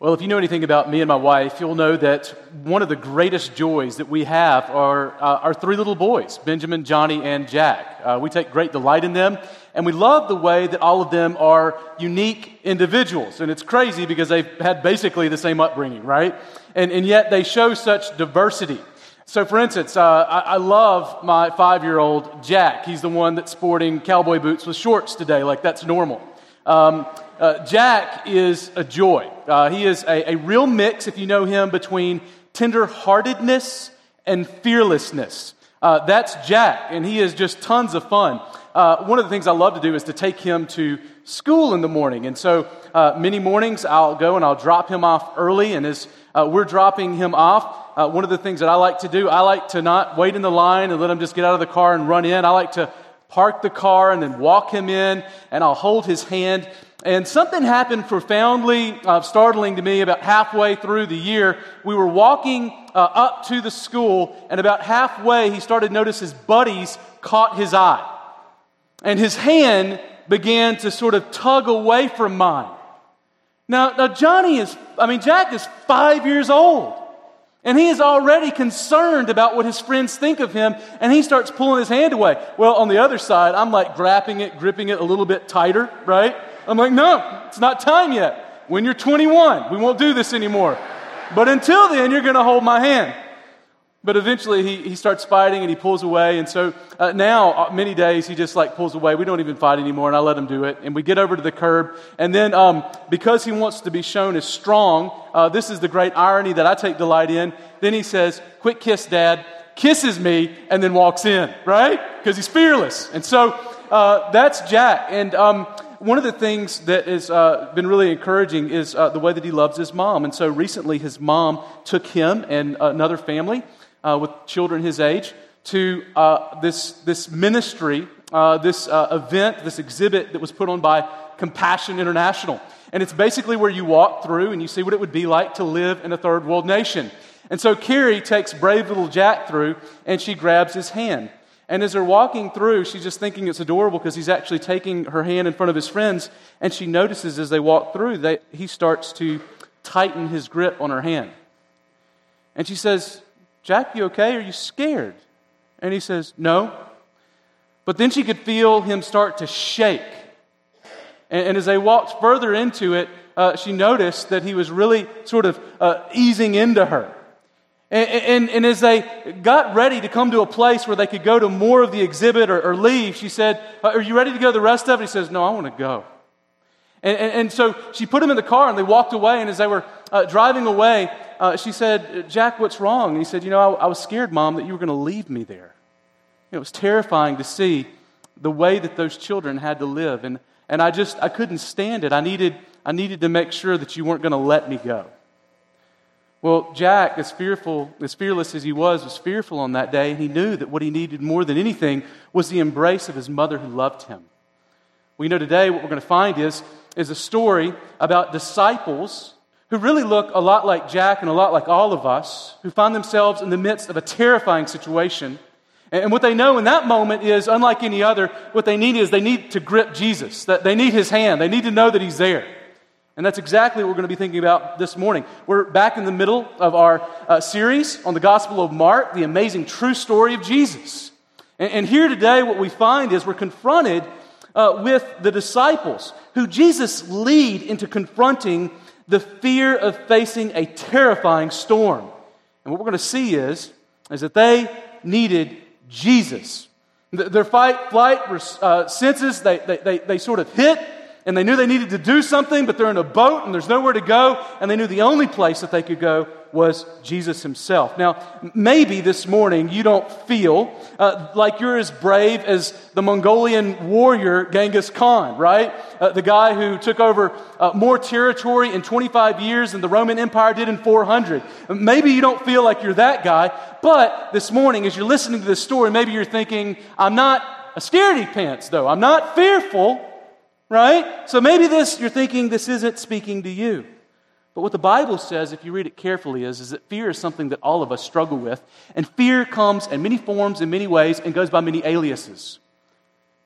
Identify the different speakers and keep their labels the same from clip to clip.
Speaker 1: Well, if you know anything about me and my wife, you'll know that one of the greatest joys that we have are uh, our three little boys, Benjamin, Johnny, and Jack. Uh, we take great delight in them, and we love the way that all of them are unique individuals. And it's crazy because they've had basically the same upbringing, right? And, and yet they show such diversity. So, for instance, uh, I, I, love my five year old Jack. He's the one that's sporting cowboy boots with shorts today, like that's normal. Um, uh, Jack is a joy. Uh, he is a, a, real mix, if you know him, between tenderheartedness and fearlessness. Uh, that's Jack, and he is just tons of fun. Uh, one of the things I love to do is to take him to school in the morning. And so uh, many mornings I'll go and I'll drop him off early. And as uh, we're dropping him off, one of the things that I like to do, I like to not wait in the line and let him just get out of the car and run in. I like to park the car and then walk him in, and I'll hold his hand and something happened profoundly uh, startling to me about halfway through the year. We were walking uh, up to the school, and about halfway, he started to notice his buddies caught his eye. And his hand began to sort of tug away from mine. Now, now Johnny is, I mean, Jack is five years old. And he is already concerned about what his friends think of him, and he starts pulling his hand away. Well, on the other side, I'm like grabbing it, gripping it a little bit tighter, right? I'm like, no, it's not time yet. When you're 21, we won't do this anymore. But until then, you're going to hold my hand. But eventually he, he starts fighting and he pulls away. And so uh, now, uh, many days, he just like pulls away. We don't even fight anymore, and I let him do it. And we get over to the curb. And then, um, because he wants to be shown as strong, uh, this is the great irony that I take delight in. Then he says, Quick kiss, Dad, kisses me, and then walks in, right? Because he's fearless. And so uh, that's Jack. And um, one of the things that has uh, been really encouraging is uh, the way that he loves his mom. And so recently, his mom took him and another family uh, with children his age to uh, this, this ministry, uh, this uh, event, this exhibit that was put on by Compassion International. And it's basically where you walk through and you see what it would be like to live in a third world nation. And so Carrie takes brave little Jack through and she grabs his hand. And as they're walking through, she's just thinking it's adorable because he's actually taking her hand in front of his friends. And she notices as they walk through that he starts to tighten his grip on her hand. And she says, Jack, you okay? Are you scared? And he says, No. But then she could feel him start to shake. And, and as they walked further into it, uh, she noticed that he was really sort of uh, easing into her. And, and, and, as they got ready to come to a place where they could go to more of the exhibit or, or leave, she said, uh, Are you ready to go the rest of it? He says, No, I want to go. And, and, so she put him in the car and they walked away. And as they were uh, driving away, uh, she said, Jack, what's wrong? And he said, You know, I, I was scared, Mom, that you were going to leave me there. It was terrifying to see the way that those children had to live. And, and I just, I couldn't stand it. I needed, I needed to make sure that you weren't going to let me go. Well, Jack, as fearful, as fearless as he was, was fearful on that day, and he knew that what he needed more than anything was the embrace of his mother who loved him. We know today what we're going to find is, is a story about disciples who really look a lot like Jack and a lot like all of us, who find themselves in the midst of a terrifying situation. And what they know in that moment is, unlike any other, what they need is they need to grip Jesus, that they need his hand, they need to know that he's there. And that's exactly what we're going to be thinking about this morning. We're back in the middle of our uh, series on the Gospel of Mark, the amazing true story of Jesus. And, and here today, what we find is we're confronted uh, with the disciples who Jesus lead into confronting the fear of facing a terrifying storm. And what we're going to see is, is that they needed Jesus. Their fight, flight uh, senses, they, they, they, they sort of hit, and they knew they needed to do something, but they're in a boat and there's nowhere to go, and they knew the only place that they could go was Jesus himself. Now, maybe this morning you don't feel uh, like you're as brave as the Mongolian warrior Genghis Khan, right? Uh, the guy who took over uh, more territory in 25 years than the Roman Empire did in 400. Maybe you don't feel like you're that guy, but this morning, as you're listening to this story, maybe you're thinking, I'm not a scaredy pants, though. I'm not fearful, right? So maybe this, you're thinking this isn't speaking to you. But what the Bible says, if you read it carefully, is, is that fear is something that all of us struggle with. And fear comes in many forms, in many ways, and goes by many aliases.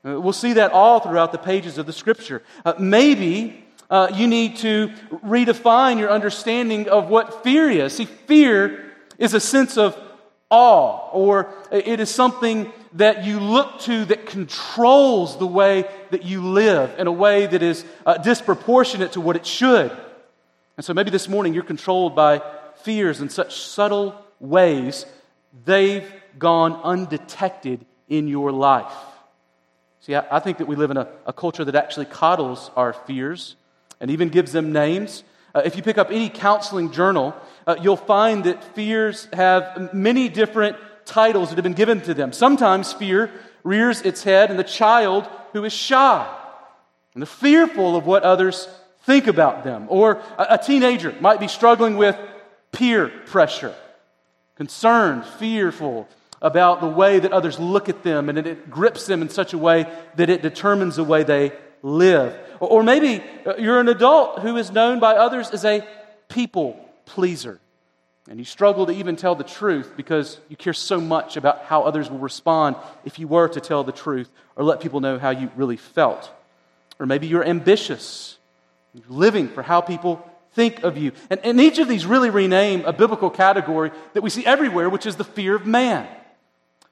Speaker 1: Uh, we'll see that all throughout the pages of the Scripture. Uh, maybe uh, you need to redefine your understanding of what fear is. See, fear is a sense of awe, or it is something that you look to that controls the way that you live in a way that is uh, disproportionate to what it should. And so maybe this morning you're controlled by fears in such subtle ways, they've gone undetected in your life. See, I, I think that we live in a, a, culture that actually coddles our fears and even gives them names. Uh, if you pick up any counseling journal, uh, you'll find that fears have many different titles that have been given to them. Sometimes fear rears its head in the child who is shy and the fearful of what others think about them. Or a, teenager might be struggling with peer pressure, concerned, fearful about the way that others look at them, and it grips them in such a way that it determines the way they live. Or maybe uh, you're an adult who is known by others as a people pleaser. And you struggle to even tell the truth because you care so much about how others will respond if you were to tell the truth or let people know how you really felt. Or maybe you're ambitious you're living for how people think of you. And, and each of these really rename a biblical category that we see everywhere, which is the fear of man.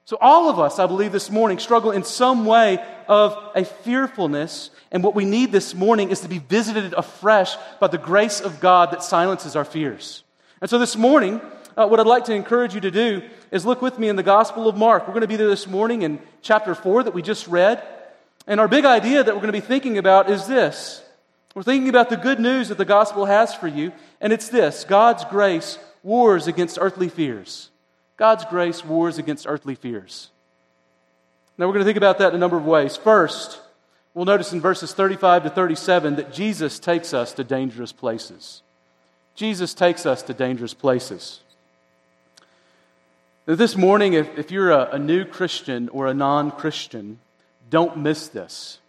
Speaker 1: So, all of us, I believe, this morning struggle in some way of a fearfulness. And what we need this morning is to be visited afresh by the grace of God that silences our fears. And so, this morning, uh, what I'd like to encourage you to do is look with me in the Gospel of Mark. We're going to be there this morning in chapter 4 that we just read. And our big idea that we're going to be thinking about is this we're thinking about the good news that the gospel has for you, and it's this God's grace wars against earthly fears. God's grace wars against earthly fears. Now, we're going to think about that in a number of ways. First, we'll notice in verses 35 to 37 that Jesus takes us to dangerous places. Jesus takes us to dangerous places. Now, this morning, if, if you're a, a new Christian or a non Christian, don't miss this.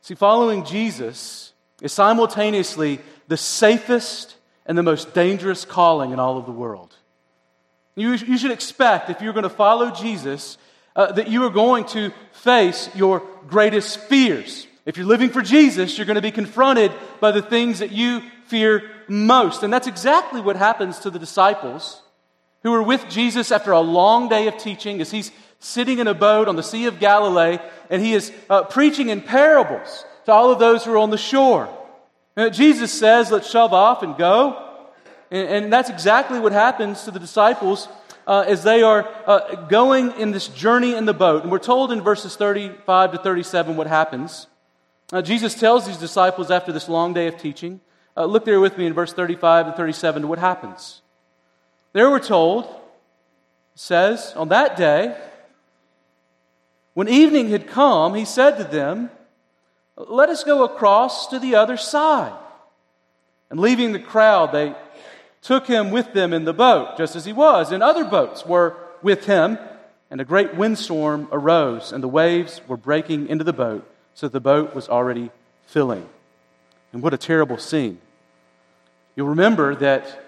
Speaker 1: See, following Jesus is simultaneously the safest and the most dangerous calling in all of the world. You, you should expect, if you're going to follow Jesus, uh, that you are going to face your greatest fears. If you're living for Jesus, you're going to be confronted by the things that you fear most. And that's exactly what happens to the disciples who are with Jesus after a long day of teaching as he's sitting in a boat on the Sea of Galilee and he is uh, preaching in parables to all of those who are on the shore. And Jesus says, let's shove off and go. And, and that's exactly what happens to the disciples uh, as they are uh, going in this journey in the boat. And we're told in verses 35 to 37 what happens. Uh, Jesus tells these disciples after this long day of teaching, uh, look there with me in verse 35 and 37 to what happens. There we're told, says, on that day, when evening had come, he said to them, let us go across to the other side. And leaving the crowd, they took him with them in the boat, just as he was. And other boats were with him, and a great windstorm arose, and the waves were breaking into the boat, so the boat was already filling. And what a terrible scene. You'll remember that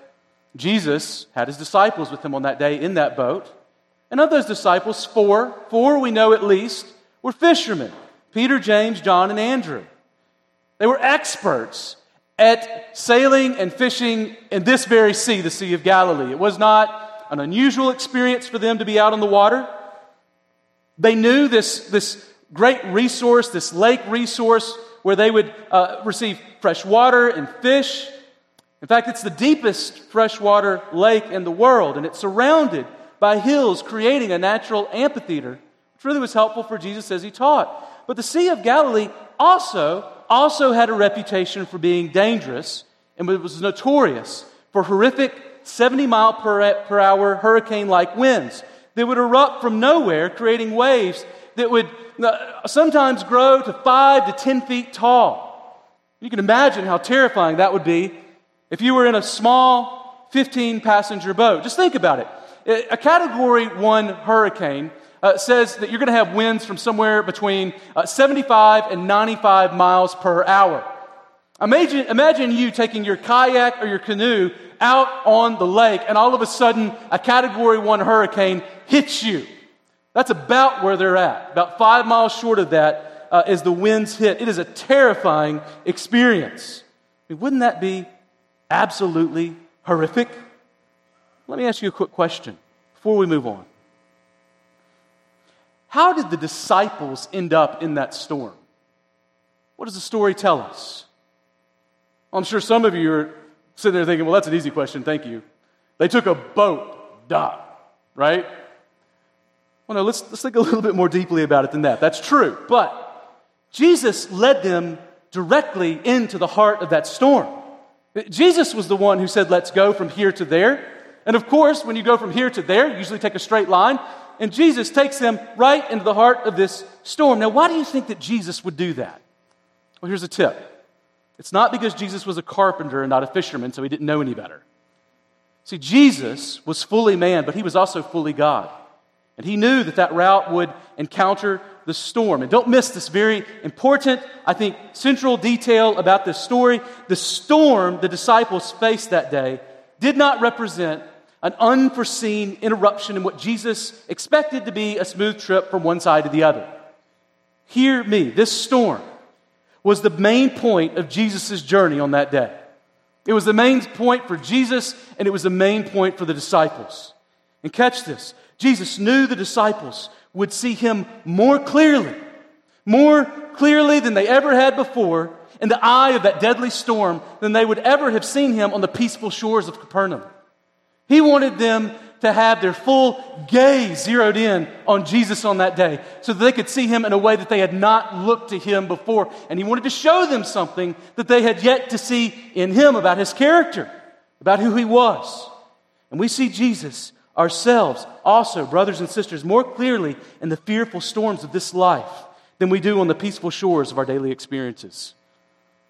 Speaker 1: Jesus had his disciples with him on that day in that boat. And of those disciples, four, four we know at least, were fishermen. Peter, James, John, and Andrew. They were experts at sailing and fishing in this very sea, the Sea of Galilee. It was not an unusual experience for them to be out on the water. They knew this, this great resource, this lake resource, where they would uh, receive fresh water and fish. In fact, it's the deepest freshwater lake in the world, and it's surrounded by hills, creating a natural amphitheater which really was helpful for Jesus as he taught. But the Sea of Galilee also, also had a reputation for being dangerous and it was notorious for horrific 70 mile per, hour hurricane like winds that would erupt from nowhere, creating waves that would uh, sometimes grow to five to 10 feet tall. You can imagine how terrifying that would be if you were in a small 15 passenger boat. Just think about it. A category one hurricane uh, says that you're going to have winds from somewhere between uh, 75 and 95 miles per hour. Imagine, imagine you taking your kayak or your canoe out on the lake, and all of a sudden, a category one hurricane hits you. That's about where they're at. About five miles short of that uh, the winds hit. It is a terrifying experience. I mean, wouldn't that be absolutely horrific? Let me ask you a quick question before we move on. How did the disciples end up in that storm? What does the story tell us? I'm sure some of you are sitting there thinking, well, that's an easy question, thank you. They took a boat, duh, right? Well, no, let's, let's think a little bit more deeply about it than that. That's true. But Jesus led them directly into the heart of that storm. Jesus was the one who said, let's go from here to there. And of course, when you go from here to there, you usually take a straight line and Jesus takes them right into the heart of this storm. Now, why do you think that Jesus would do that? Well, here's a tip it's not because Jesus was a carpenter and not a fisherman, so he didn't know any better. See, Jesus was fully man, but he was also fully God. And he knew that that route would encounter the storm. And don't miss this very important, I think, central detail about this story. The storm the disciples faced that day did not represent an unforeseen interruption in what Jesus expected to be a smooth trip from one side to the other. Hear me, this storm was the main point of Jesus' journey on that day. It was the main point for Jesus, and it was the main point for the disciples. And catch this Jesus knew the disciples would see him more clearly, more clearly than they ever had before, in the eye of that deadly storm than they would ever have seen him on the peaceful shores of Capernaum. He wanted them to have their full gaze zeroed in on Jesus on that day so that they could see him in a way that they had not looked to him before. And he wanted to show them something that they had yet to see in him about his character, about who he was. And we see Jesus ourselves also, brothers and sisters, more clearly in the fearful storms of this life than we do on the peaceful shores of our daily experiences.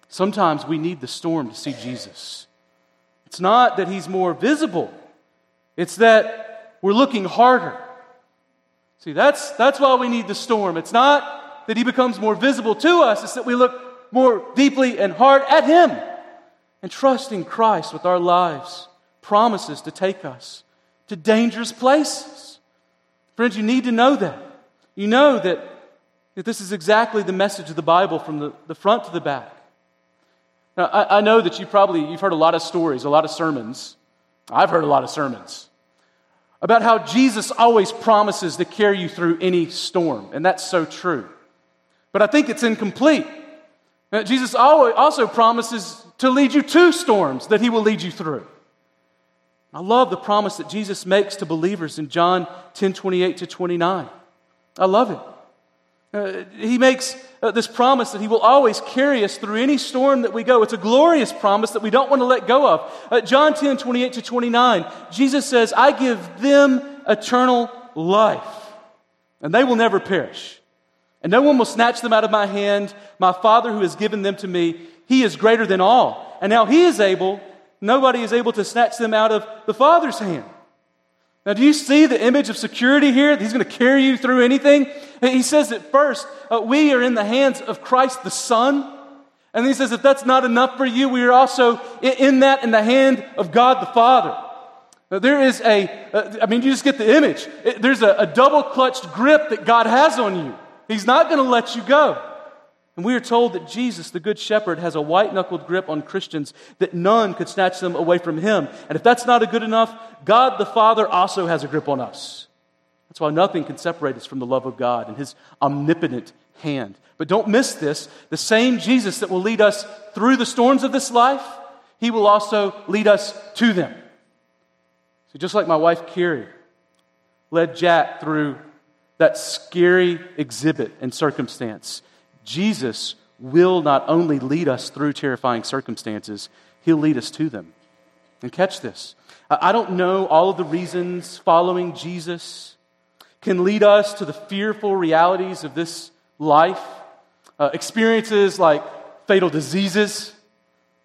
Speaker 1: Sometimes we need the storm to see Jesus. It's not that he's more visible it's that we're looking harder. See, that's, that's why we need the storm. It's not that he becomes more visible to us, it's that we look more deeply and hard at him and trust in Christ with our lives, promises to take us to dangerous places. Friends, you need to know that. You know that, that this is exactly the message of the Bible from the, the front to the back. Now, I, I know that you probably, you've heard a lot of stories, a lot of sermons. I've heard a lot of sermons about how Jesus always promises to carry you through any storm, and that's so true. But I think it's incomplete. Jesus also promises to lead you to storms that he will lead you through. I love the promise that Jesus makes to believers in John 10 28 to 29. I love it. Uh, he makes uh, this promise that He will always carry us through any storm that we go. It's a glorious promise that we don't want to let go of. Uh, John 10 28 to 29, Jesus says, I give them eternal life, and they will never perish. And no one will snatch them out of my hand. My Father who has given them to me, He is greater than all. And now He is able, nobody is able to snatch them out of the Father's hand. Now, do you see the image of security here? He's going to carry you through anything. He says that first, uh, we are in the hands of Christ the Son. And he says, if that's not enough for you, we are also in that in the hand of God the Father. Now, there is a, uh, I mean, you just get the image. There's a, a double clutched grip that God has on you. He's not going to let you go. And we are told that Jesus, the Good Shepherd, has a white knuckled grip on Christians that none could snatch them away from him. And if that's not a good enough, God the Father also has a grip on us. That's why nothing can separate us from the love of God and his omnipotent hand. But don't miss this the same Jesus that will lead us through the storms of this life, he will also lead us to them. So, just like my wife Carrie led Jack through that scary exhibit and circumstance, Jesus will not only lead us through terrifying circumstances, he'll lead us to them. And catch this. I don't know all of the reasons following Jesus can lead us to the fearful realities of this life. Uh, experiences like fatal diseases.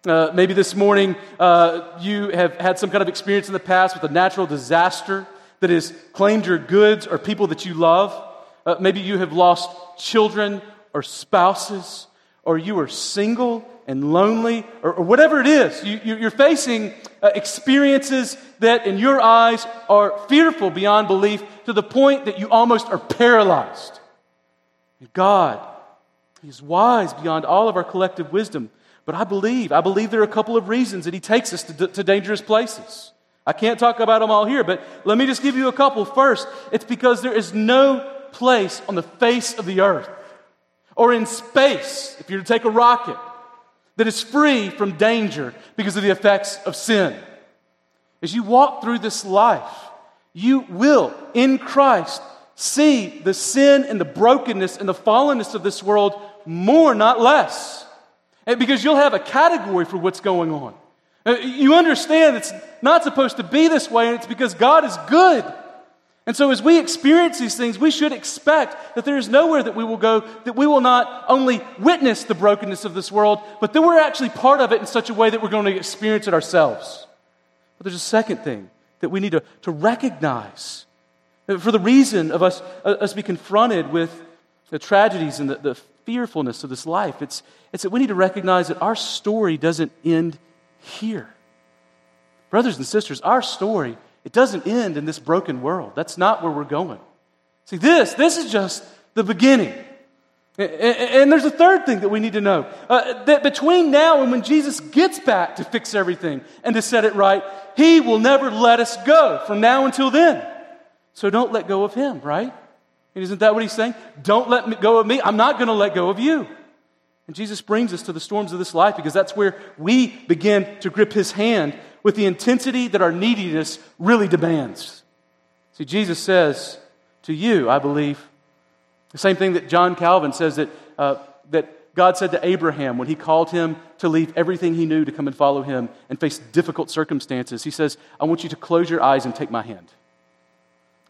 Speaker 1: Uh, maybe this morning uh, you have had some kind of experience in the past with a natural disaster that has claimed your goods or people that you love. Uh, maybe you have lost children or spouses, or you are single and lonely, or, or whatever it is. You, are facing uh, experiences that, in your eyes, are fearful beyond belief to the point that you almost are paralyzed. And God, He's wise beyond all of our collective wisdom. But I believe, I believe there are a couple of reasons that He takes us to, to dangerous places. I can't talk about them all here, but let me just give you a couple. First, it's because there is no place on the face of the earth or in space, if you're to take a rocket, that is free from danger because of the effects of sin. As you walk through this life, you will, in Christ, see the sin and the brokenness and the fallenness of this world more, not less. And because you'll have a category for what's going on. Uh, you understand it's not supposed to be this way, and it's because God is good. And so, as we experience these things, we should expect that there is nowhere that we will go that we will not only witness the brokenness of this world, but that we're actually part of it in such a way that we're going to experience it ourselves. But there's a second thing that we need to, to recognize for the reason of us, uh, us be confronted with the tragedies and the, the fearfulness of this life. It's, it's that we need to recognize that our story doesn't end here. Brothers and sisters, our story it doesn't end in this broken world. That's not where we're going. See, this, this is just the beginning. And there's a third thing that we need to know uh, that between now and when Jesus gets back to fix everything and to set it right, He will never let us go from now until then. So don't let go of Him, right? And isn't that what He's saying? Don't let go of me. I'm not going to let go of you. And Jesus brings us to the storms of this life because that's where we begin to grip His hand with the intensity that our neediness really demands. See, Jesus says to you, I believe, the same thing that John Calvin says that, uh, that God said to Abraham when he called him to leave everything he knew to come and follow him and face difficult circumstances. He says, I want you to close your eyes and take my hand.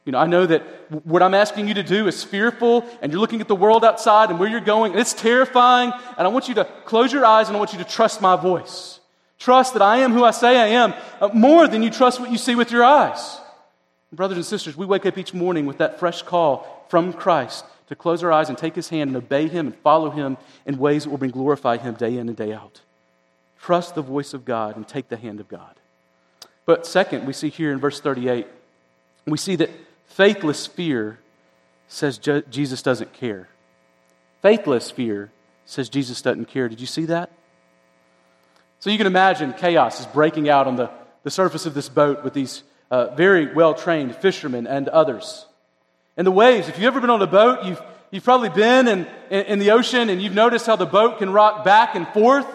Speaker 1: You know, I know that what I'm asking you to do is fearful, and you're looking at the world outside and where you're going, and it's terrifying, and I want you to close your eyes and I want you to trust my voice. Trust that I am who I say I am uh, more than you trust what you see with your eyes. Brothers and sisters, we wake up each morning with that fresh call from Christ to close our eyes and take his hand and obey him and follow him in ways that will bring glorify him day in and day out. Trust the voice of God and take the hand of God. But second, we see here in verse 38, we see that faithless fear says Jesus doesn't care. Faithless fear says Jesus doesn't care. Did you see that? So you can imagine chaos is breaking out on the, the surface of this boat with these uh, very well trained fishermen and others. And the waves, if you've ever been on a boat, you've, you've probably been in, in, in the ocean and you've noticed how the boat can rock back and forth.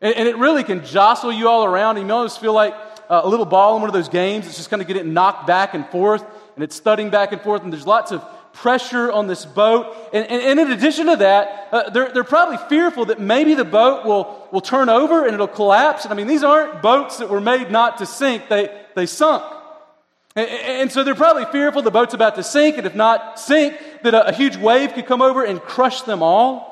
Speaker 1: And, and it really can jostle you all around. And you almost feel like uh, a little ball in one of those games. It's just kind of getting knocked back and forth and it's thudding back and forth. And there's lots of pressure on this boat. And, and, and in addition to that, uh, they're, they're probably fearful that maybe the boat will, will turn over and it'll collapse. And I mean, these aren't boats that were made not to sink, they, they sunk. And, and so they're probably fearful the boat's about to sink, and if not sink, that a, a huge wave could come over and crush them all.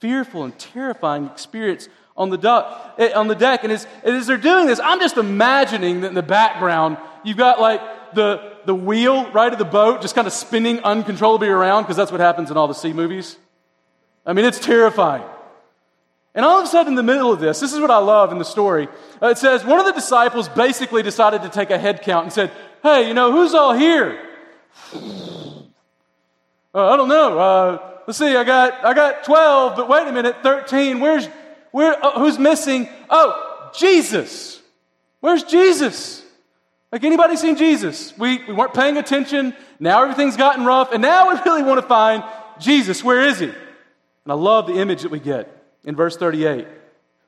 Speaker 1: Fearful and terrifying experience on the, duck, eh, on the deck. And as, as they're doing this, I'm just imagining that in the background, you've got like the, the wheel, right, of the boat just kind of spinning uncontrollably around because that's what happens in all the sea movies. I mean, it's terrifying. And all of a sudden, in the middle of this, this is what I love in the story. Uh, it says one of the disciples basically decided to take a head count and said, Hey, you know, who's all here? Uh, I don't know. Uh, let's see, I got, I got 12, but wait a minute, 13. Where's, where, uh, who's missing? Oh, Jesus. Where's Jesus? Like anybody seen Jesus? We, we weren't paying attention. Now everything's gotten rough. And now we really want to find Jesus. Where is he? And I love the image that we get in verse 38.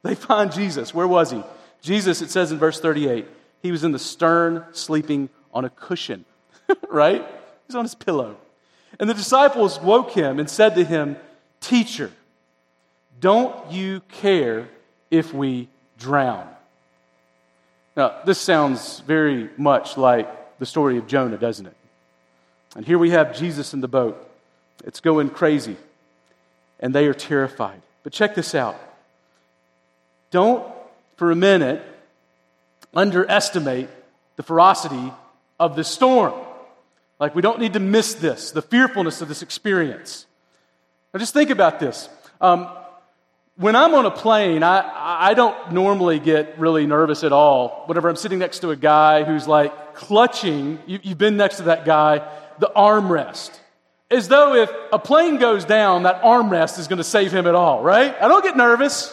Speaker 1: They find Jesus. Where was he? Jesus, it says in verse 38, he was in the stern sleeping on a cushion, right? He's on his pillow. And the disciples woke him and said to him, Teacher, don't you care if we drown? Now, this sounds very much like the story of Jonah, doesn't it? And here we have Jesus in the boat. It's going crazy, and they are terrified. But check this out. Don't, for a minute, underestimate the ferocity of the storm. Like, we don't need to miss this, the fearfulness of this experience. Now, just think about this. Um, when I'm on a plane, I, I don't normally get really nervous at all whenever I'm sitting next to a guy who's like clutching, you, you've been next to that guy, the armrest. As though if a plane goes down, that armrest is going to save him at all, right? I don't get nervous.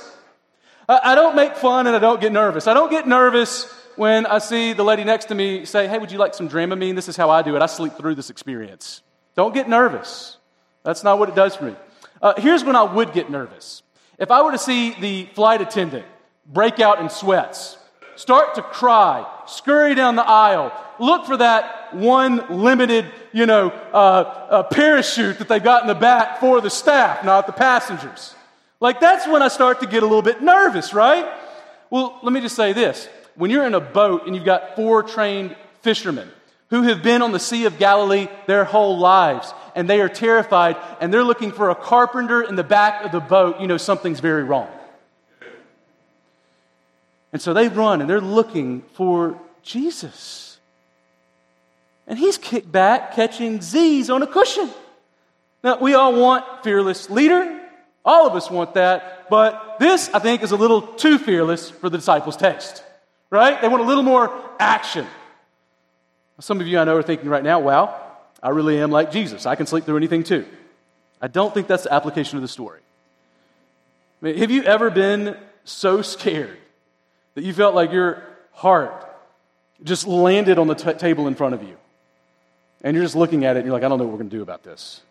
Speaker 1: I, I don't make fun and I don't get nervous. I don't get nervous when I see the lady next to me say, Hey, would you like some Dramamine? This is how I do it. I sleep through this experience. Don't get nervous. That's not what it does for me. Uh, here's when I would get nervous. If I were to see the flight attendant break out in sweats, start to cry, scurry down the aisle, look for that one limited, you know, uh, uh, parachute that they got in the back for the staff, not the passengers. Like that's when I start to get a little bit nervous, right? Well, let me just say this when you're in a boat and you've got four trained fishermen who have been on the Sea of Galilee their whole lives, and they are terrified, and they're looking for a carpenter in the back of the boat, you know something's very wrong. And so they run and they're looking for Jesus. And he's kicked back catching Z's on a cushion. Now, we all want fearless leader. All of us want that. But this, I think, is a little too fearless for the disciples' taste right? They want a little more action. Some of you I know are thinking right now, wow, I really am like Jesus. I can sleep through anything too. I don't think that's the application of the story. I mean, have you ever been so scared that you felt like your heart just landed on the t- table in front of you? And you're just looking at it and you're like, I don't know what we're going to do about this.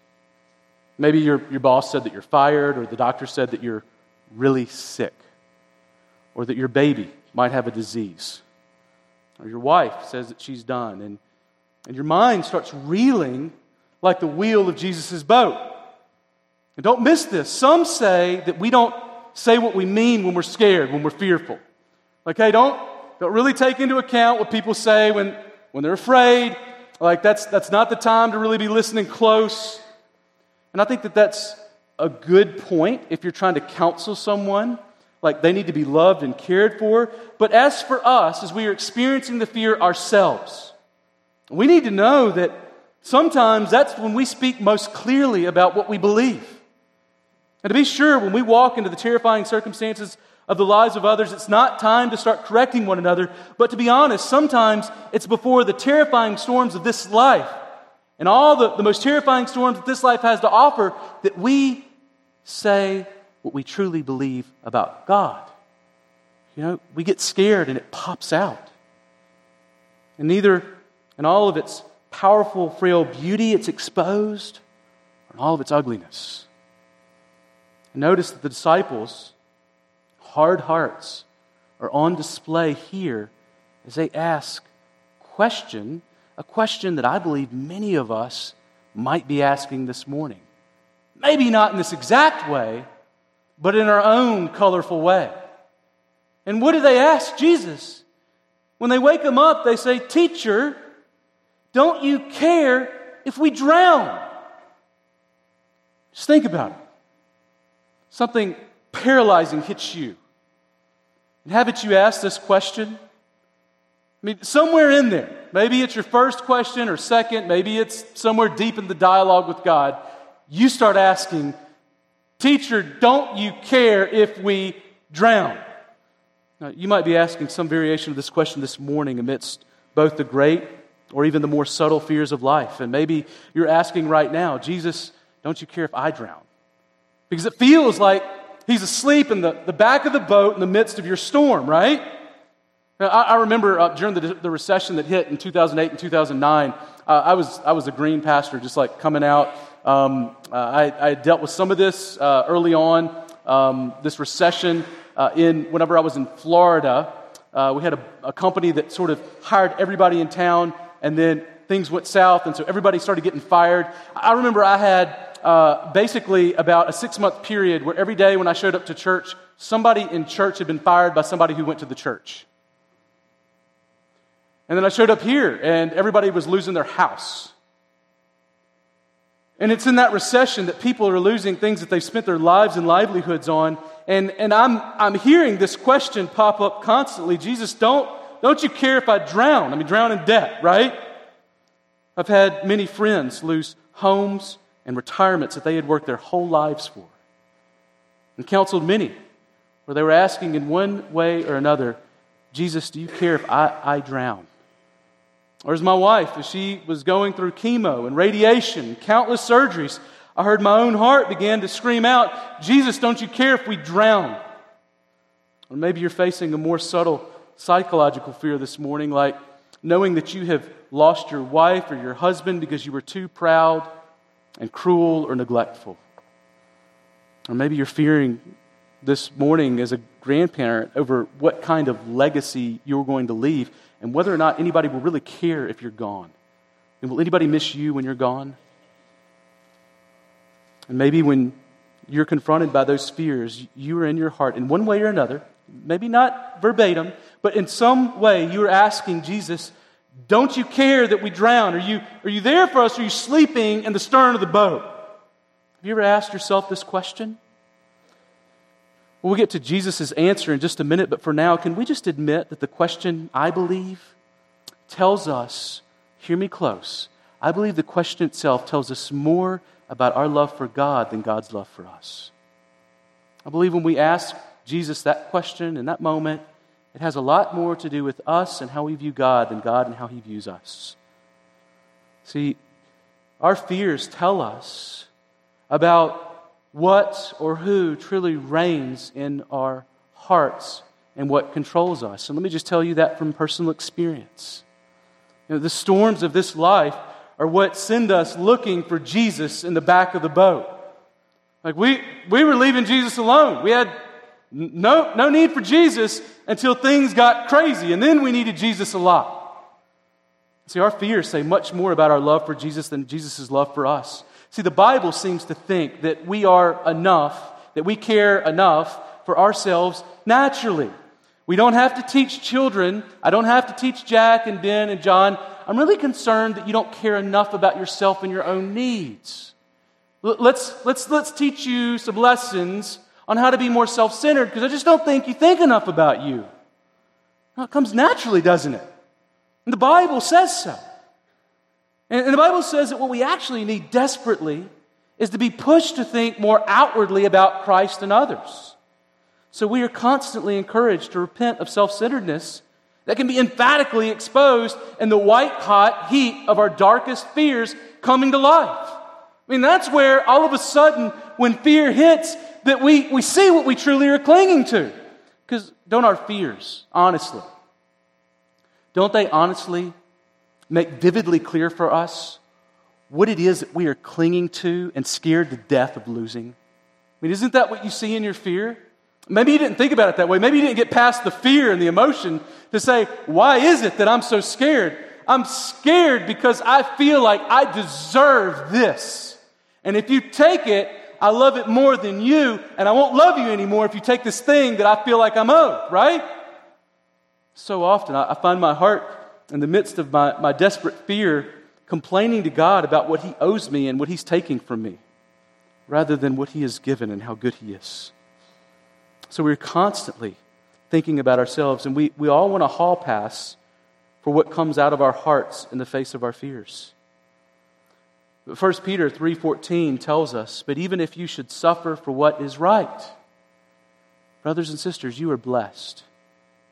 Speaker 1: Maybe your, your boss said that you're fired, or the doctor said that you're really sick, or that your baby might have a disease. Or your wife says that she's done. And, and your mind starts reeling like the wheel of Jesus' boat. And don't miss this. Some say that we don't say what we mean when we're scared, when we're fearful. Like, hey, don't, don't really take into account what people say when, when they're afraid. Like, that's, that's not the time to really be listening close. And I think that that's a good point if you're trying to counsel someone like they need to be loved and cared for. But as for us, as we are experiencing the fear ourselves, we need to know that sometimes that's when we speak most clearly about what we believe. And to be sure, when we walk into the terrifying circumstances of the lives of others, it's not time to start correcting one another. But to be honest, sometimes it's before the terrifying storms of this life and all the, the most terrifying storms that this life has to offer that we say what we truly believe about God. You know, we get scared and it pops out. And neither in all of its powerful, frail beauty, it's exposed, and all of its ugliness. Notice that the disciples' hard hearts are on display here as they ask question, a question that I believe many of us might be asking this morning. Maybe not in this exact way, but in our own colorful way. And what do they ask Jesus? When they wake him up, they say, Teacher, don't you care if we drown? Just think about it. Something paralyzing hits you. And haven't you asked this question? I mean, somewhere in there, maybe it's your first question or second, maybe it's somewhere deep in the dialogue with God, you start asking, Teacher, don't you care if we drown? Now, you might be asking some variation of this question this morning amidst both the great or even the more subtle fears of life. And maybe you're asking right now, Jesus, don't you care if I drown? Because it feels like he's asleep in the, the back of the boat in the midst of your storm, right? Now, I, I, remember uh, during the, the recession that hit in 2008 and 2009, uh, I, was, I was a green pastor, just like coming out um, uh, I, I, dealt with some of this uh, early on, um, this recession uh, in whenever I was in Florida. Uh, we had a, a, company that sort of hired everybody in town, and then things went south, and so everybody started getting fired. I remember I had uh, basically about a six month period where every day when I showed up to church, somebody in church had been fired by somebody who went to the church. And then I showed up here, and everybody was losing their house. And it's in that recession that people are losing things that they've spent their lives and livelihoods on. And, and I'm, I'm hearing this question pop up constantly Jesus, don't, don't you care if I drown? I mean, drown in debt, right? I've had many friends lose homes and retirements that they had worked their whole lives for. And counseled many where they were asking in one way or another, Jesus, do you care if I, I drown? Or as my wife, as she was going through chemo and radiation, countless surgeries, I heard my own heart begin to scream out, Jesus, don't you care if we drown? Or maybe you're facing a more subtle psychological fear this morning, like knowing that you have lost your wife or your husband because you were too proud and cruel or neglectful. Or maybe you're fearing this morning as a grandparent over what kind of legacy you're going to leave and whether or not anybody will really care if you're gone. And will anybody miss you when you're gone? And maybe when you're confronted by those fears, you are in your heart, in one way or another, maybe not verbatim, but in some way, you are asking Jesus, Don't you care that we drown? Are you, are you there for us? Are you sleeping in the stern of the boat? Have you ever asked yourself this question? We'll get to Jesus' answer in just a minute, but for now, can we just admit that the question, I believe, tells us, hear me close, I believe the question itself tells us more about our love for God than God's love for us. I believe when we ask Jesus that question in that moment, it has a lot more to do with us and how we view God than God and how He views us. See, our fears tell us about what or who truly reigns in our hearts and what controls us. And let me just tell you that from personal experience. You know, the storms of this life are what send us looking for Jesus in the back of the boat. Like we, we were leaving Jesus alone. We had no, no need for Jesus until things got crazy, and then we needed Jesus a lot. See, our fears say much more about our love for Jesus than Jesus' love for us. See, the Bible seems to think that we are enough, that we care enough for ourselves naturally. We don't have to teach children. I don't have to teach Jack and Ben and John. I'm really concerned that you don't care enough about yourself and your own needs. Let's, let's, let's teach you some lessons on how to be more self centered because I just don't think you think enough about you. Well, it comes naturally, doesn't it? And the Bible says so. And, the Bible says that what we actually need desperately is to be pushed to think more outwardly about Christ and others. So we are constantly encouraged to repent of self centeredness that can be emphatically exposed in the white hot heat of our darkest fears coming to life. I mean, that's where all of a sudden, when fear hits, that we, we see what we truly are clinging to. Because don't our fears, honestly, don't they honestly make vividly clear for us what it is that we are clinging to and scared to death of losing? I mean, isn't that what you see in your fear? Maybe you didn't think about it that way. Maybe you didn't get past the fear and the emotion to say, why is it that I'm so scared? I'm scared because I feel like I deserve this. And if you take it, I love it more than you, and I won't love you anymore if you take this thing that I feel like I'm owed, right? So often I find my heart in the midst of my, my desperate fear, complaining to God about what He owes me and what He's taking from me, rather than what He has given and how good He is. So we're constantly thinking about ourselves, and we, we all want a hall pass for what comes out of our hearts in the face of our fears. But 1 Peter 3:14 tells us, "But even if you should suffer for what is right, brothers and sisters, you are blessed.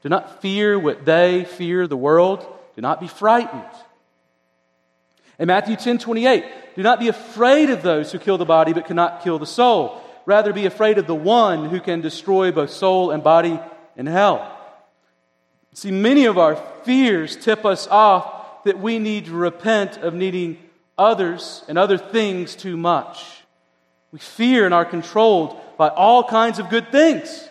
Speaker 1: Do not fear what they fear the world." Do not be frightened. In Matthew 10:28, do not be afraid of those who kill the body but cannot kill the soul. Rather, be afraid of the one who can destroy both soul and body in hell. See, many of our fears tip us off that we need to repent of needing others and other things too much. We fear and are controlled by all kinds of good things.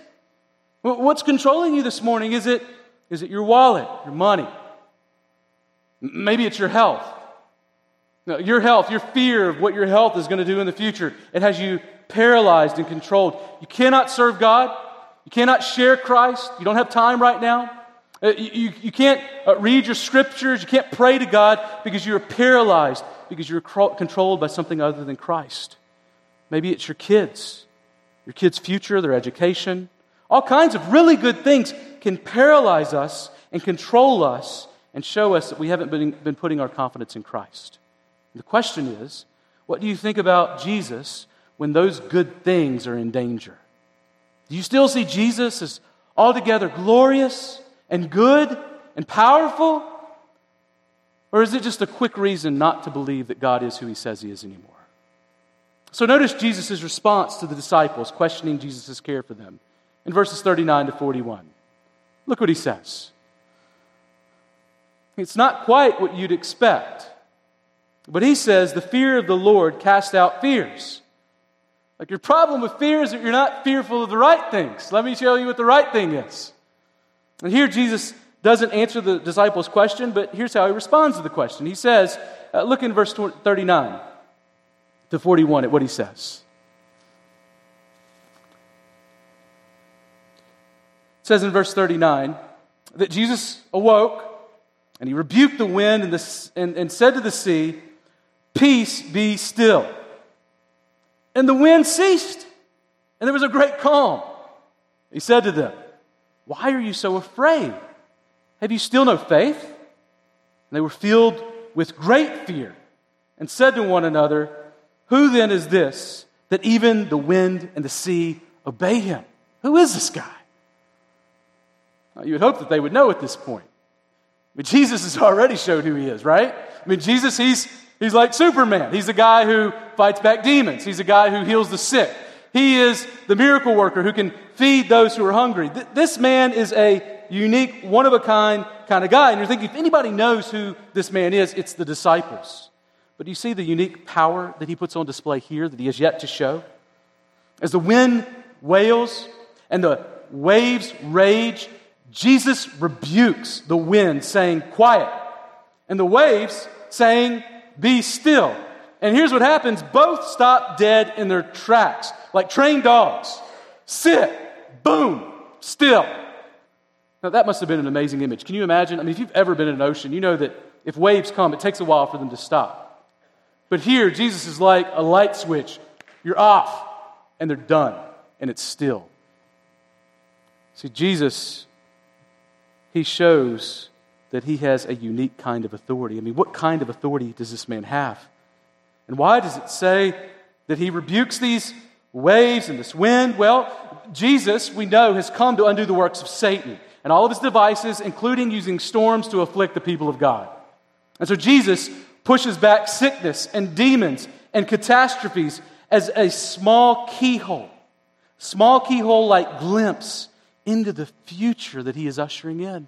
Speaker 1: What's controlling you this morning? Is it, is it your wallet, your money, Maybe it's your health. Now, your health, your fear of what your health is going to do in the future, it has you paralyzed and controlled. You cannot serve God. You cannot share Christ. You don't have time right now. Uh, you, you, you can't uh, read your scriptures. You can't pray to God because you're paralyzed, because you're controlled by something other than Christ. Maybe it's your kids, your kids' future, their education. All kinds of really good things can paralyze us and control us and show us that we haven't been, been putting our confidence in Christ. The question is what do you think about Jesus when those good things are in danger? Do you still see Jesus as altogether glorious and good and powerful? Or is it just a quick reason not to believe that God is who he says he is anymore? So notice Jesus' response to the disciples, questioning Jesus' care for them in verses 39 to 41. Look what he says. It's not quite what you'd expect. But he says the fear of the Lord casts out fears. Like your problem with fear is that you're not fearful of the right things. Let me show you what the right thing is. And here Jesus doesn't answer the disciples' question, but here's how he responds to the question. He says, uh, look in verse 39 to 41 at what he says. It says in verse 39 that Jesus awoke and he rebuked the wind and, the, and, and said to the sea, Peace be still. And the wind ceased, and there was a great calm. He said to them, Why are you so afraid? Have you still no faith? And they were filled with great fear and said to one another, Who then is this that even the wind and the sea obey him? Who is this guy? Now, you would hope that they would know at this point. But Jesus has already showed who he is, right? I mean, Jesus, he's He's like Superman. He's the guy who fights back demons. He's the guy who heals the sick. He is the miracle worker who can feed those who are hungry. Th- this man is a unique, one of a kind kind of guy. And you're thinking, if anybody knows who this man is, it's the disciples. But do you see the unique power that he puts on display here that he has yet to show? As the wind wails and the waves rage, Jesus rebukes the wind, saying, Quiet. And the waves saying, be still. And here's what happens both stop dead in their tracks, like trained dogs. Sit, boom, still. Now, that must have been an amazing image. Can you imagine? I mean, if you've ever been in an ocean, you know that if waves come, it takes a while for them to stop. But here, Jesus is like a light switch. You're off, and they're done, and it's still. See, Jesus, he shows that he has a unique kind of authority. I mean, what kind of authority does this man have? And why does it say that he rebukes these waves and this wind? Well, Jesus, we know, has come to undo the works of Satan and all of his devices, including using storms to afflict the people of God. And so Jesus pushes back sickness and demons and catastrophes as a small keyhole, small keyhole like glimpse into the future that he is ushering in.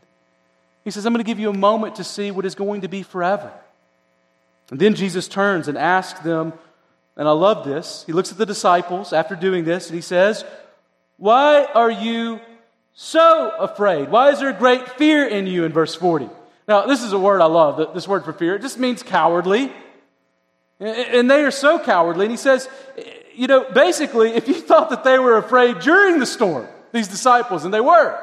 Speaker 1: He says, I'm going to give you a moment to see what is going to be forever. And then Jesus turns and asks them, and I love this. He looks at the disciples after doing this, and he says, Why are you so afraid? Why is there great fear in you in verse 40? Now, this is a word I love, this word for fear. It just means cowardly. And they are so cowardly. And he says, you know, basically, if you thought that they were afraid during the storm, these disciples, and they were,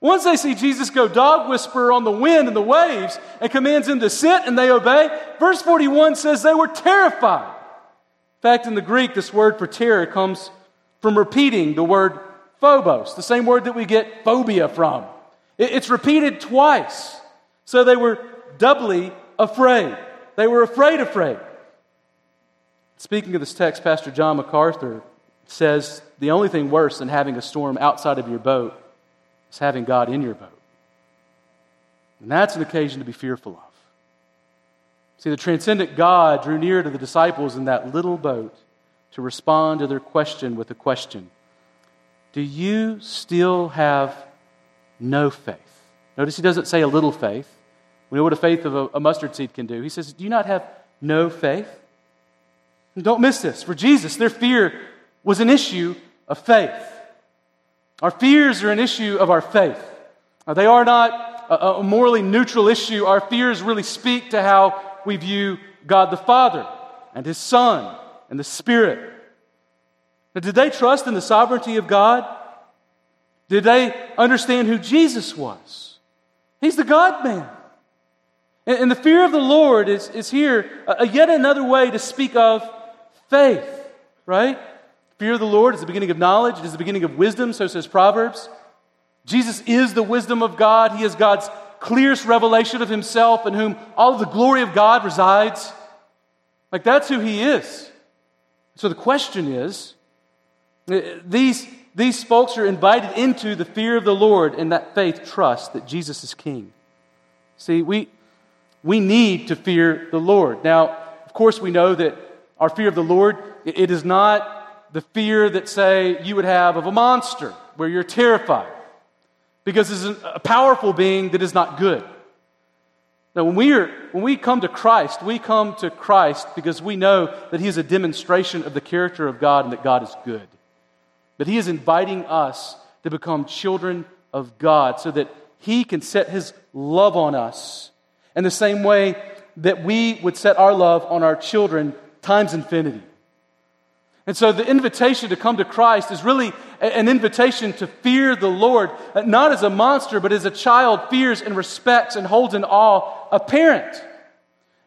Speaker 1: once they see Jesus go dog whisperer on the wind and the waves and commands them to sit and they obey, verse 41 says they were terrified. In fact, in the Greek, this word for terror comes from repeating the word phobos, the same word that we get phobia from. It's repeated twice. So they were doubly afraid. They were afraid, afraid. Speaking of this text, Pastor John MacArthur says the only thing worse than having a storm outside of your boat is having God in your boat. And that's an occasion to be fearful of. See, the transcendent God drew near to the disciples in that little boat to respond to their question with a question Do you still have no faith? Notice he doesn't say a little faith. We know what a faith of a, a mustard seed can do. He says, Do you not have no faith? And don't miss this. For Jesus, their fear was an issue of faith. Our fears are an issue of our faith. they are not a, a morally neutral issue. Our fears really speak to how we view God the Father and His Son and the Spirit. Now, did they trust in the sovereignty of God? Did they understand who Jesus was? He's the God man. And, and the fear of the Lord is, is here a, a yet another way to speak of faith, right? Fear of the Lord is the beginning of knowledge, it is the beginning of wisdom, so says Proverbs. Jesus is the wisdom of God. He is God's clearest revelation of himself in whom all the glory of God resides. Like that's who he is. So the question is Uh, these, these folks are invited into the fear of the Lord and that faith trust that Jesus is king. See, we, we need to fear the Lord. Now, of course, we know that our fear of the Lord, it is not the fear that, say, you would have of a monster where you're terrified because it's a powerful being that is not good. Now, when we, are, when we come to Christ, we come to Christ because we know that He is a demonstration of the character of God and that God is good. That He is inviting us to become children of God so that He can set His love on us in the same way that we would set our love on our children times infinity. And so the invitation to come to Christ is really an invitation to fear the Lord, not as a monster, but as a child fears and respects and holds in awe a parent.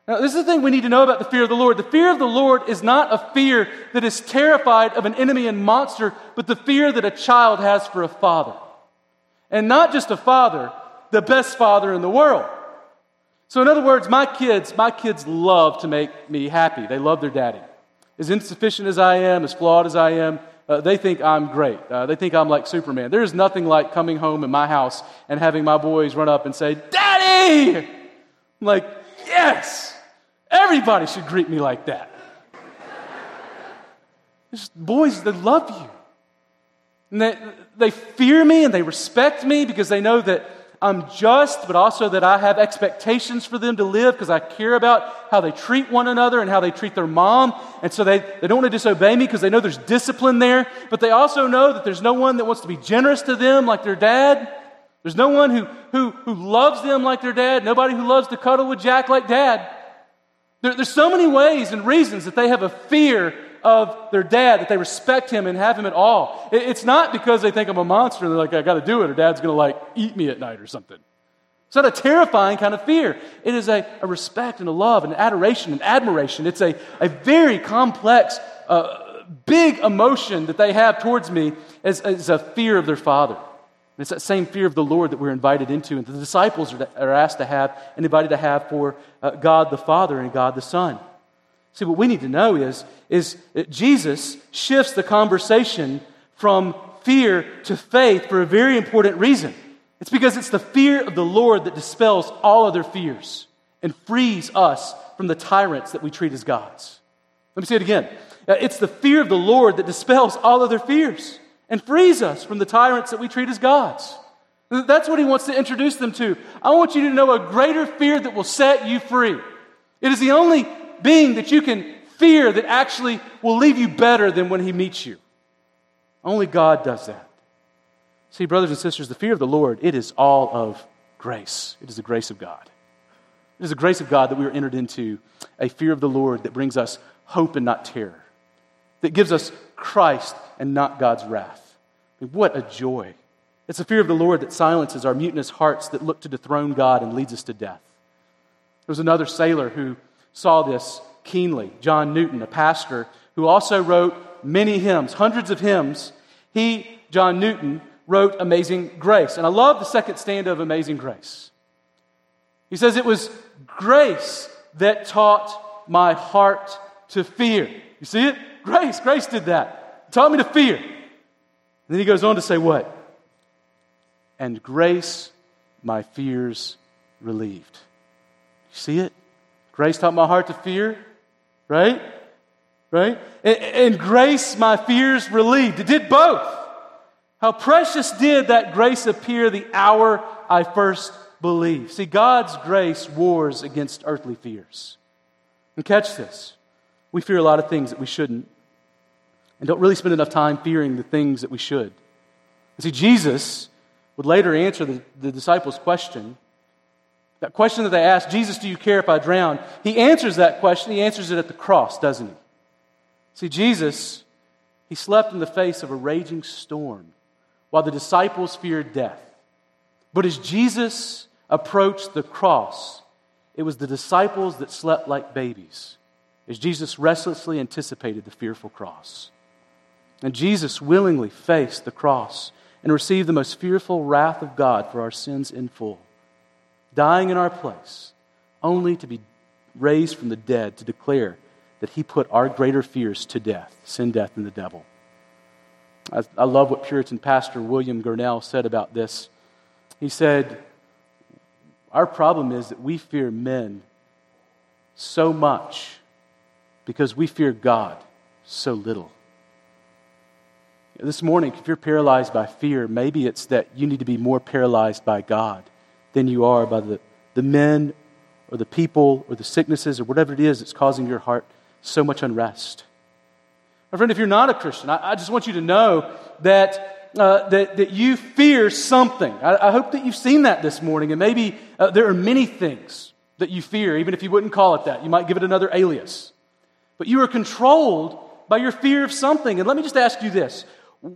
Speaker 1: Now, this is the thing we need to know about the fear of the Lord. The fear of the Lord is not a fear that is terrified of an enemy and monster, but the fear that a child has for a father. And not just a father, the best father in the world. So, in other words, my kids, my kids love to make me happy. They love their daddy. As insufficient as I am, as flawed as I am, uh, they think I'm great. Uh, they think I'm like Superman. There is nothing like coming home in my house and having my boys run up and say, Daddy! I'm like, yes! Everybody should greet me like that. Just boys, they love you. And they, they fear me and they respect me because they know that I'm just, but also that I have expectations for them to live because I care about how they treat one another and how they treat their mom. And so they, they don't want to disobey me because they know there's discipline there. But they also know that there's no one that wants to be generous to them like their dad. There's no one who, who, who loves them like their dad. Nobody who loves to cuddle with Jack like dad. There, there's so many ways and reasons that they have a fear of their dad, that they respect him and have him at all. It's not because they think I'm a monster and they're like, I got to do it, or dad's going to like eat me at night or something. It's not a terrifying kind of fear. It is a, a respect and a love and adoration and admiration. It's a, a very complex, uh, big emotion that they have towards me as, as a fear of their father. It's that same fear of the Lord that we're invited into, and the disciples are, are asked to have and invited to have for uh, God the Father and God the Son. See, what we need to know is, is that Jesus shifts the conversation from fear to faith for a very important reason. It's because it's the fear of the Lord that dispels all other fears and frees us from the tyrants that we treat as gods. Let me say it again. Uh, it's the fear of the Lord that dispels all other fears and frees us from the tyrants that we treat as gods. That's what he wants to introduce them to. I want you to know a greater fear that will set you free. It is the only being that you can fear that actually will leave you better than when he meets you. Only God does that. See, brothers and sisters, the fear of the Lord, it is all of grace. It is the grace of God. It is the grace of God that we are entered into a fear of the Lord that brings us hope and not terror, that gives us Christ and not God's wrath. What a joy. It's the fear of the Lord that silences our mutinous hearts that look to dethrone God and leads us to death. There was another sailor who saw this keenly. John Newton, a pastor who also wrote many hymns, hundreds of hymns. He, John Newton, wrote Amazing Grace. And I love the second stanza of Amazing Grace. He says, It was grace that taught my heart to fear. You see it? Grace. Grace did that. It taught me to fear. Then he goes on to say, What? And grace my fears relieved. You see it? Grace taught my heart to fear, right? Right? And, and grace my fears relieved. It did both. How precious did that grace appear the hour I first believed. See, God's grace wars against earthly fears. And catch this we fear a lot of things that we shouldn't, and don't really spend enough time fearing the things that we should. And see, Jesus would later answer the, the disciples' question That question that they asked, Jesus, do you care if I drown? He answers that question. He answers it at the cross, doesn't he? See, Jesus, he slept in the face of a raging storm while the disciples feared death. But as Jesus approached the cross, it was the disciples that slept like babies as Jesus restlessly anticipated the fearful cross. And Jesus willingly faced the cross and received the most fearful wrath of God for our sins in full, dying in our place, only to be raised from the dead to declare that he put our greater fears to death sin, death, and the devil. I, I love what Puritan pastor William Gurnall said about this. He said, Our problem is that we fear men so much because we fear God so little. This morning, if you're paralyzed by fear, maybe it's that you need to be more paralyzed by God than you are by the, the men or the people or the sicknesses or whatever it is that's causing your heart so much unrest. My friend, if you're not a Christian, I, I just want you to know that, uh, that, that you fear something. I, I, hope that you've seen that this morning, and maybe uh, there are many things that you fear, even if you wouldn't call it that. You might give it another alias. But you are controlled by your fear of something. And let me just ask you this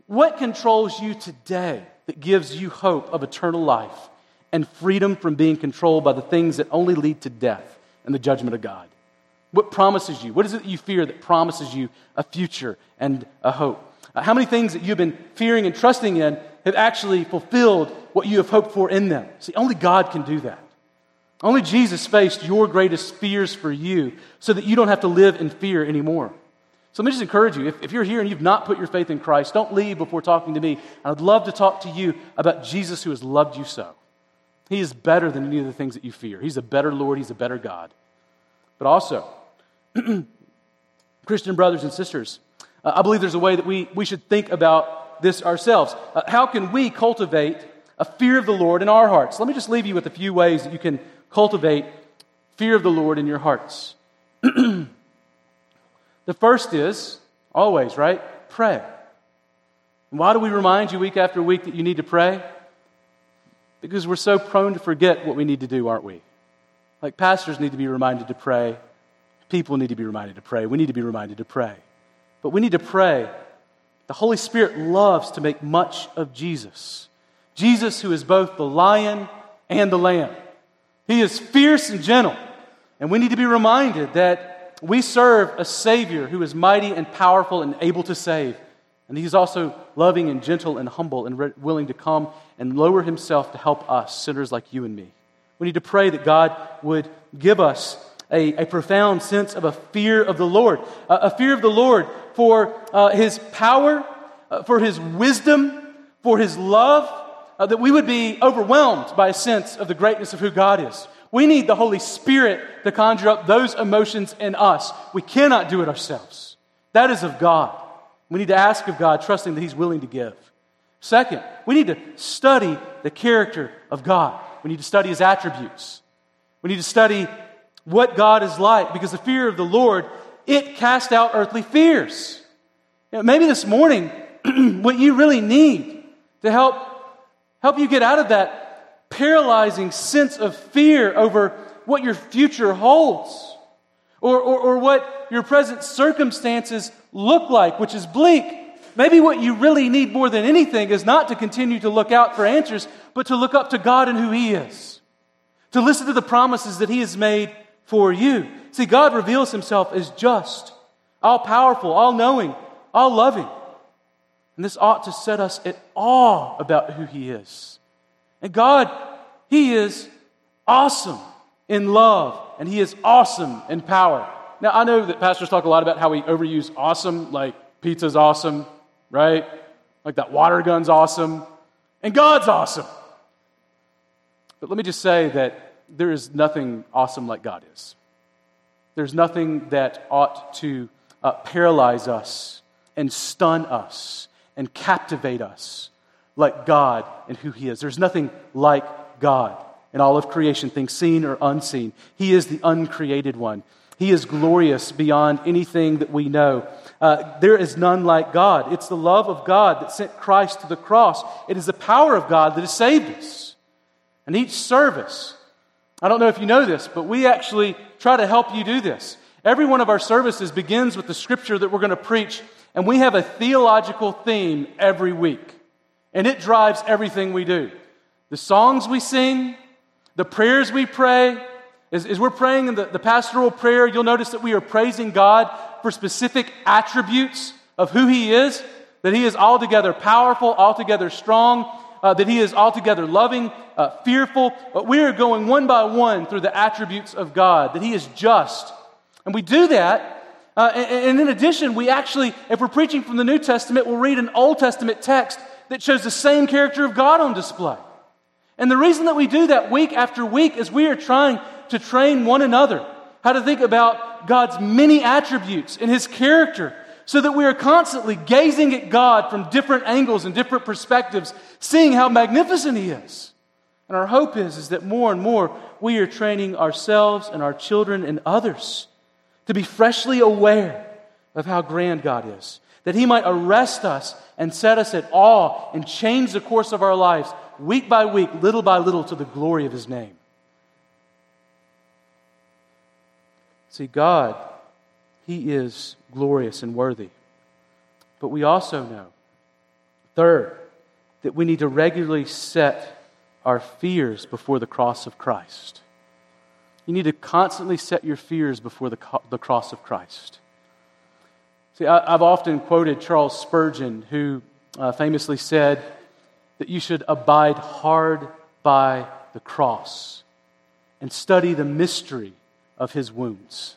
Speaker 1: what controls you today that gives you hope of eternal life and freedom from being controlled by the things that only lead to death and the judgment of God? What promises you? What is it that you fear that promises you a future and a hope? Uh, how many things that you've been fearing and trusting in have actually fulfilled what you have hoped for in them? See, only God can do that. Only Jesus faced your greatest fears for you so that you don't have to live in fear anymore. So let me just encourage you if, if, you're here and you've not put your faith in Christ, don't leave before talking to me. I'd love to talk to you about Jesus who has loved you so. He is better than any of the things that you fear. He's a better Lord, He's a better God. But also, Christian brothers and sisters, uh, I believe there's a way that we, we should think about this ourselves. Uh, how can we cultivate a fear of the Lord in our hearts? Let me just leave you with a few ways that you can cultivate fear of the Lord in your hearts. the first is always, right? Pray. And why do we remind you week after week that you need to pray? Because we're so prone to forget what we need to do, aren't we? Like pastors need to be reminded to pray. People need to be reminded to pray. We need to be reminded to pray. But we need to pray. The Holy Spirit loves to make much of Jesus. Jesus, who is both the lion and the lamb. He is fierce and gentle. And we need to be reminded that we serve a Savior who is mighty and powerful and able to save. And He's also loving and gentle and humble and re- willing to come and lower Himself to help us, sinners like you and me. We need to pray that God would give us a, a profound sense of a fear of the Lord, a, a fear of the Lord for uh, His power, uh, for His wisdom, for His love, uh, that we would be overwhelmed by a sense of the greatness of who God is. We need the Holy Spirit to conjure up those emotions in us. We cannot do it ourselves. That is of God. We need to ask of God, trusting that He's willing to give. Second, we need to study the character of God. We need to study His attributes. We need to study what God is like because the fear of the Lord, it casts out earthly fears. You know, maybe this morning, what you really need to help help you get out of that paralyzing sense of fear over what your future holds or, or, or what your present circumstances look like, which is bleak. Maybe what you really need more than anything is not to continue to look out for answers, but to look up to God and who He is, to listen to the promises that He has made for you. See, God reveals Himself as just, all powerful, all knowing, all loving. And this ought to set us at awe about who He is. And God, He is awesome in love, and He is awesome in power. Now, I know that pastors talk a lot about how we overuse awesome, like pizza's awesome, right? Like that water gun's awesome, and God's awesome. But let me just say that there is nothing awesome like God is. There's nothing that ought to uh, paralyze us and stun us and captivate us like God and who He is. There's nothing like God in all of creation, things seen or unseen. He is the uncreated one. He is glorious beyond anything that we know. Uh, there is none like God. It's the love of God that sent Christ to the cross. It is the power of God that has saved us. And each service, I don't know if you know this, but we actually try to help you do this. Every one of our services begins with the scripture that we're going to preach, and we have a theological theme every week. And it drives everything we do. The songs we sing, the prayers we pray, as, as we're praying in the, the pastoral prayer, you'll notice that we are praising God for specific attributes of who He is, that He is altogether powerful, altogether strong, uh, that He is altogether loving, uh, fearful. But we are going one by one through the attributes of God, that He is just. And we do that. Uh, and, and in addition, we actually, if we're preaching from the New Testament, we'll read an Old Testament text that shows the same character of God on display. And the reason that we do that week after week is we are trying to train one another how to think about God's many attributes and His character so that we are constantly gazing at God from different angles and different perspectives, seeing how magnificent He is. And our hope is, is that more and more we are training ourselves and our children and others to be freshly aware of how grand God is, that He might arrest us and set us at awe and change the course of our lives week by week, little by little, to the glory of His name. See, God, He is glorious and worthy. But we also know, third, that we need to regularly set our fears before the cross of Christ. You need to constantly set your fears before the, the cross of Christ. See, I, have often quoted Charles Spurgeon, who uh, famously said that you should abide hard by the cross and study the mystery of his wounds.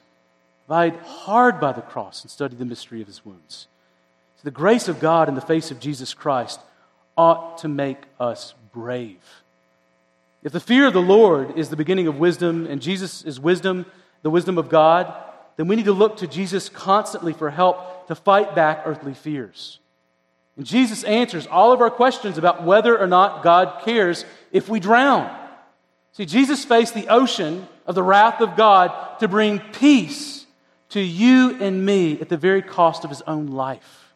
Speaker 1: Abide hard by the cross and study the mystery of his wounds. So the grace of God in the face of Jesus Christ ought to make us brave. If the fear of the Lord is the beginning of wisdom and Jesus is wisdom, the wisdom of God, then we need to look to Jesus constantly for help to fight back earthly fears. And Jesus answers all of our questions about whether or not God cares if we drown. See, Jesus faced the ocean of the wrath of God to bring peace to you and me at the very cost of his own life.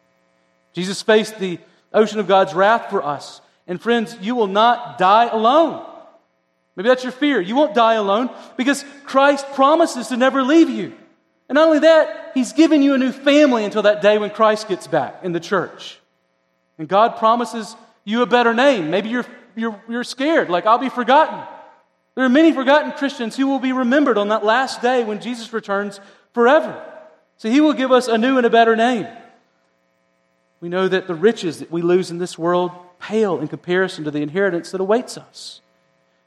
Speaker 1: Jesus faced the ocean of God's wrath for us. And friends, you will not die alone. Maybe that's your fear. You won't die alone because Christ promises to never leave you. And not only that, He's given you a new family until that day when Christ gets back in the church. And God promises you a better name. Maybe you're, you're, you're scared, like I'll be forgotten. There are many forgotten Christians who will be remembered on that last day when Jesus returns forever. So he will give us a new and a better name. We know that the riches that we lose in this world pale in comparison to the inheritance that awaits us.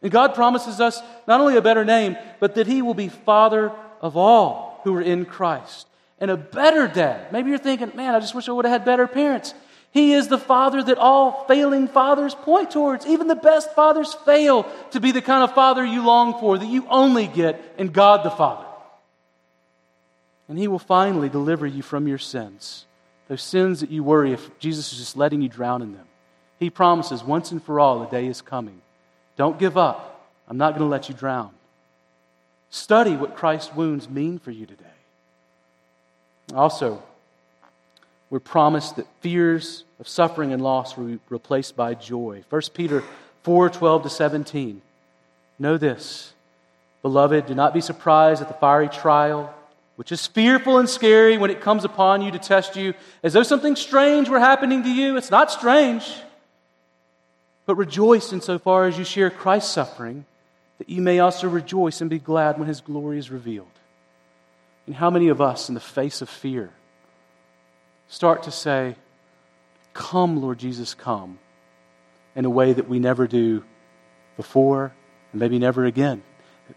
Speaker 1: And God promises us not only a better name, but that he will be Father of all who are in Christ. And a better dad. Maybe you're thinking, man, I just wish I would have had better parents. He is the father that all failing fathers point towards. Even the best fathers fail to be the kind of father you long for, that you only get in God the Father. And He will finally deliver you from your sins, those sins that you worry if Jesus is just letting you drown in them. He promises once and for all a day is coming. Don't give up. I'm not going to let you drown. Study what Christ's wounds mean for you today. Also, we're promised that fears of suffering and loss will be replaced by joy. 1 Peter 4 12 to 17. Know this, beloved, do not be surprised at the fiery trial, which is fearful and scary when it comes upon you to test you, as though something strange were happening to you. It's not strange. But rejoice insofar as you share Christ's suffering, that you may also rejoice and be glad when his glory is revealed. And how many of us, in the face of fear, start to say, Come, Lord Jesus, come, in a way that we never do before and maybe never again.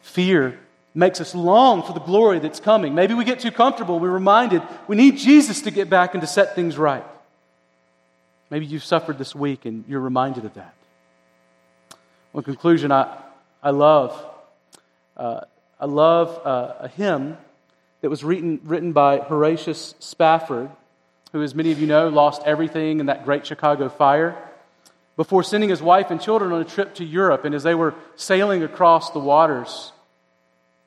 Speaker 1: Fear makes us long for the glory that's coming. Maybe we get too comfortable. We're reminded we need Jesus to get back and to set things right. Maybe you've suffered this week and you're reminded of that. Well, in conclusion, I, I love, uh, I love uh, a hymn that was written, written by Horatius Spafford who, as many of you know, lost everything in that great Chicago fire, before sending his wife and children on a trip to Europe. And as they were sailing across the waters,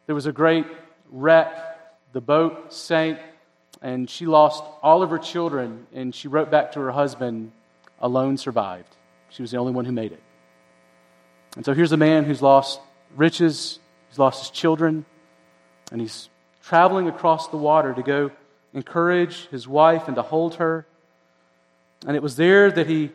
Speaker 1: there was a great wreck. The boat sank, and she lost all of her children. And she wrote back to her husband, alone survived. She was the only one who made it. And so here's a man who's lost riches, He's lost his children, and he's traveling across the water to go encourage his wife and to hold her. And it was there that he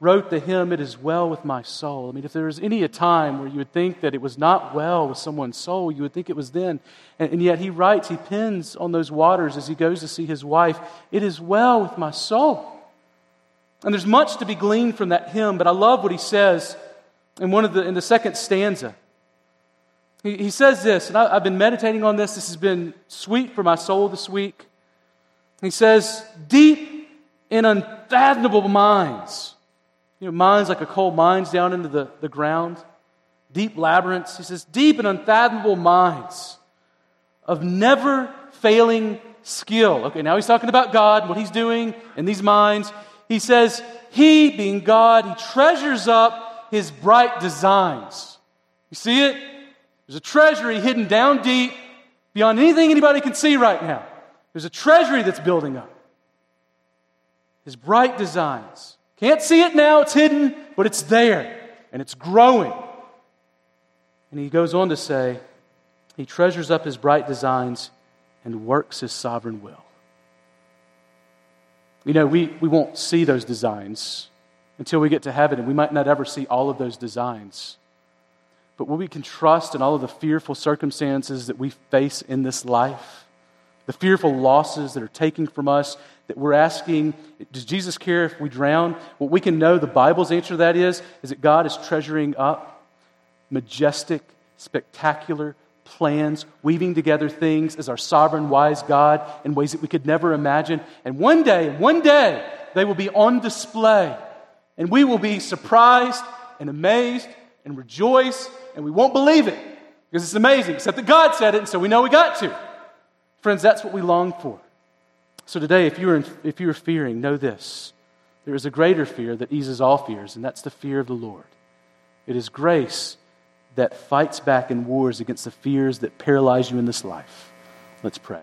Speaker 1: wrote the hymn, It is Well with My Soul. I mean, if there was any a time where you would think that it was not well with someone's soul, you would think it was then. And, and, yet he writes, he pens on those waters as he goes to see his wife, It is well with my soul. And there's much to be gleaned from that hymn, but I love what he says in, one of the, in the second stanza. He, he says this, and I, I've been meditating on this. This has been sweet for my soul this week. He says, Deep in unfathomable minds you know, mines like a coal mines down into the, the ground, deep labyrinths. He says, deep and unfathomable mines of never failing skill. Okay, now he's talking about God, and what he's doing in these mines. He says, He, being God, he treasures up his bright designs. You see it? There's a treasury hidden down deep beyond anything anybody can see right now. There's a treasury that's building up. His bright designs. Can't see it now, it's hidden, but it's there and it's growing. And he goes on to say, He treasures up his bright designs and works his sovereign will. You know, we, we won't see those designs until we get to heaven, and we might not ever see all of those designs. But what we can trust in all of the fearful circumstances that we face in this life, the fearful losses that are taken from us, that we're asking, does Jesus care if we drown? What we can know the Bible's answer to that is, is that God is treasuring up majestic, spectacular plans, weaving together things as our sovereign, wise God in ways that we could never imagine. And one day, one day, they will be on display. And we will be surprised and amazed and rejoice, and we won't believe it because it's amazing, except that God said it, and so we know we got to. Friends, that's what we long for. So today, if you're, in, if you're fearing, know this. There is a greater fear that eases all fears, and that's the fear of the Lord. It is grace that fights back and wars against the fears that paralyze you in this life. Let's pray.